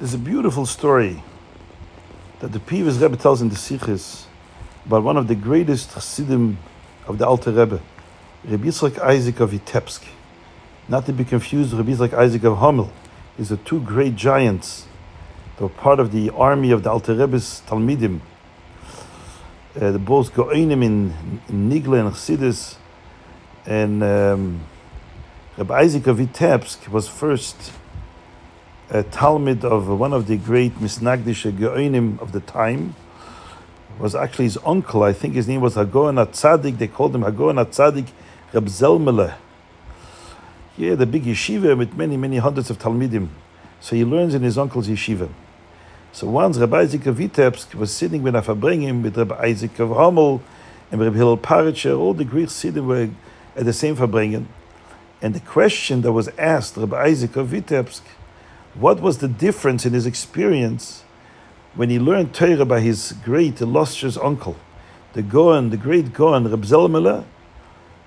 There's a beautiful story that the Pivas Rebbe tells in the Sikhs about one of the greatest Chassidim of the Alter Rebbe, Rabbi Yitzchak Isaac of Vitebsk. Not to be confused with Rabbi Yitzchak Isaac of Homel. These are two great giants that were part of the army of the Alter Rebbe's Talmidim. Uh, the both Go'inim in, in Nigla and Chassidus. And um, Rabbi Isaac of Vitebsk was first a Talmid of one of the great Misnagdish Geonim of the time. Was actually his uncle. I think his name was Hagoen Atzadik. They called him Hagoen Atzadik Reb Zelmele. Yeah, the big yeshiva with many, many hundreds of Talmidim. So he learns in his uncle's yeshiva. So once Rabbi Isaac of Vitebsk was sitting with Afabringim, with Rabbi Isaac of Homel, and Rabbi Hillel Paritcher, all the Greek Siddim were at the same Fabringen. And the question that was asked Rabbi Isaac of Vitebsk what was the difference in his experience when he learned Torah by his great, illustrious uncle, the Goan, the great Goan, Reb Zelmele,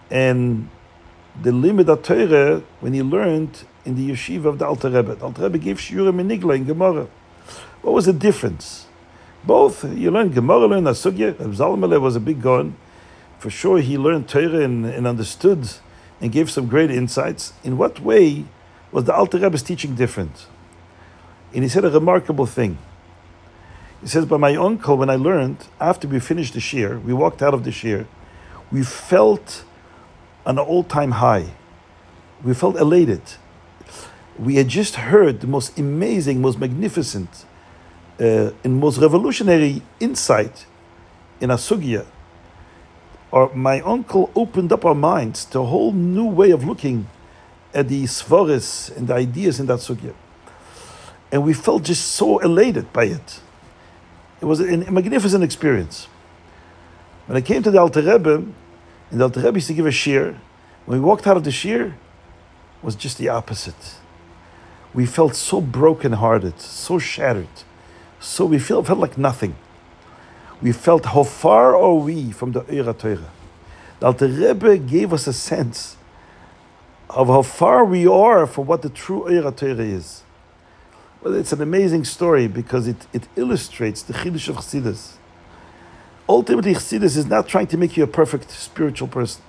and the limit of Torah when he learned in the yeshiva of the Alter Rebbe. The Alter Rebbe gave Shiurim in Nigla in Gemara. What was the difference? Both, you learned Gemara, learned Asugya. Reb Zelmele was a big Goan. For sure, he learned Torah and, and understood and gave some great insights. In what way was the Alter Rebbe's teaching different? And he said a remarkable thing. He says, By my uncle, when I learned, after we finished the shiur, we walked out of the shiur, we felt an all time high. We felt elated. We had just heard the most amazing, most magnificent, uh, and most revolutionary insight in Asugya. Or my uncle opened up our minds to a whole new way of looking at the svaris and the ideas in that sugya and we felt just so elated by it. It was a, magnificent experience. When I came to the Alter Rebbe, and the Alter Rebbe used to give a shiur, when we walked out of the shiur, was just the opposite. We felt so broken-hearted, so shattered, so we felt, felt like nothing. We felt how far are we from the Eira Torah. The Alter Rebbe gave us a sense of how far we are from what the true Eira Torah is. Well, it's an amazing story because it, it illustrates the Chiddush of Chassidus. Ultimately, Chassidus is not trying to make you a perfect spiritual person.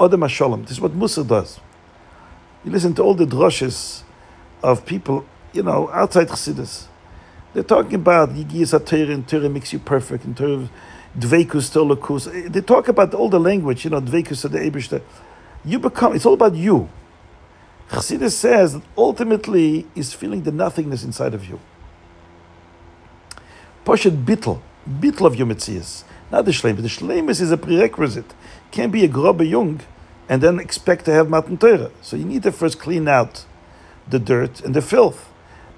Odem Hashalom. This is what Mussar does. You listen to all the drushes of people, you know, outside Chassidus. They're talking about Yigiyas HaTorah and Torah makes you perfect and Torah Dveikus Tolokus. They talk about all the language, you know, Dveikus to the Ebershter. You become, it's all about you. Chassidus says that ultimately is feeling the nothingness inside of you. Poshet bittel, bittel of your metzias, not the shlemus. The shlemus is a prerequisite. Can't be a grobe young and then expect to have matan Torah. So you need to first clean out the dirt and the filth.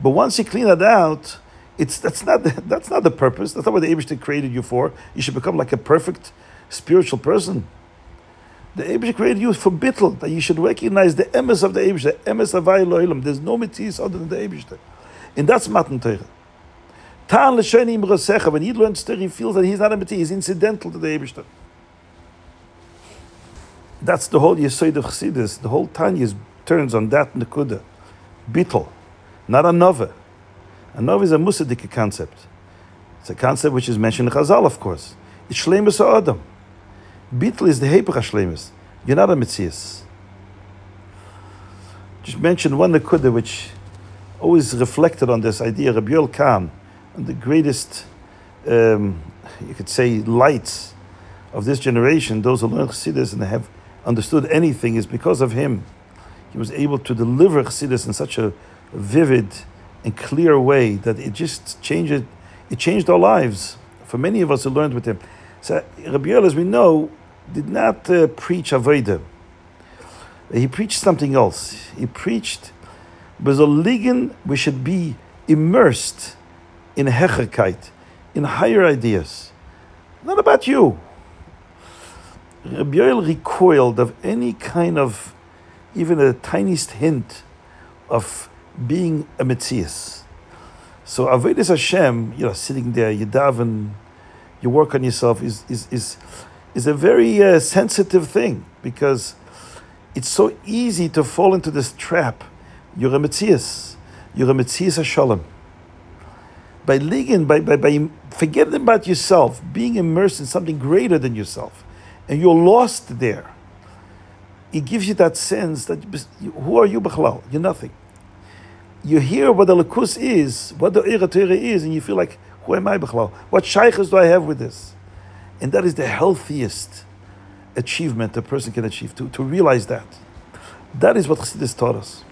But once you clean it out, it's that's not that's not the purpose. That's not what the Abishta created you for. You should become like a perfect spiritual person. The Abish created you for bittel, that you should recognize the emes of the Abish, the emes of Loilam. There's no mitzvahs other than the Abish. And that's Matan Torah. Ta'an l'sheni im when he learns Torah, he feels that he's not a mitzvah, he's incidental to the Abish. That's the whole Yesoid of Chassidus. The whole Tanya turns on that nekuda. Bittel, not a nova. A nova is a musadik concept. It's a concept which is mentioned in Chazal, of course. It's shlemus Adam. Bitl is the Hepech HaShlemus. You're not a Metzias. Just mention one Nakuda which always reflected on this idea, Rabbi Yoel Kahn, and the greatest, um, you could say, lights of this generation, those who learn Chassidus and have understood anything, is because of him. He was able to deliver Chassidus in such a vivid and clear way that it just changed it, it changed our lives. For many of us who learned with him. So Rabbi Yoel, as we know, did not uh, preach Avodah. He preached something else. He preached, Bezoligen, we should be immersed in Hecherkeit, in higher ideas. Not about you. Rabbi Yoel recoiled of any kind of, even a tiniest hint of being a Metzias. So Avodah Hashem, you know, sitting there, you daven, you work on yourself, is, is, is is a very uh, sensitive thing because it's so easy to fall into this trap. You're a Metzias. You're a Hashalom. by living, by, by, by forgetting about yourself, being immersed in something greater than yourself, and you're lost there. It gives you that sense that who are you, Bechlal? You're nothing. You hear what the Lakus is, what the Eretera is, and you feel like, who am I, Bechlal? What shaykhs do I have with this? And that is the healthiest achievement a person can achieve, to, to realize that. That is what Chassidus taught us.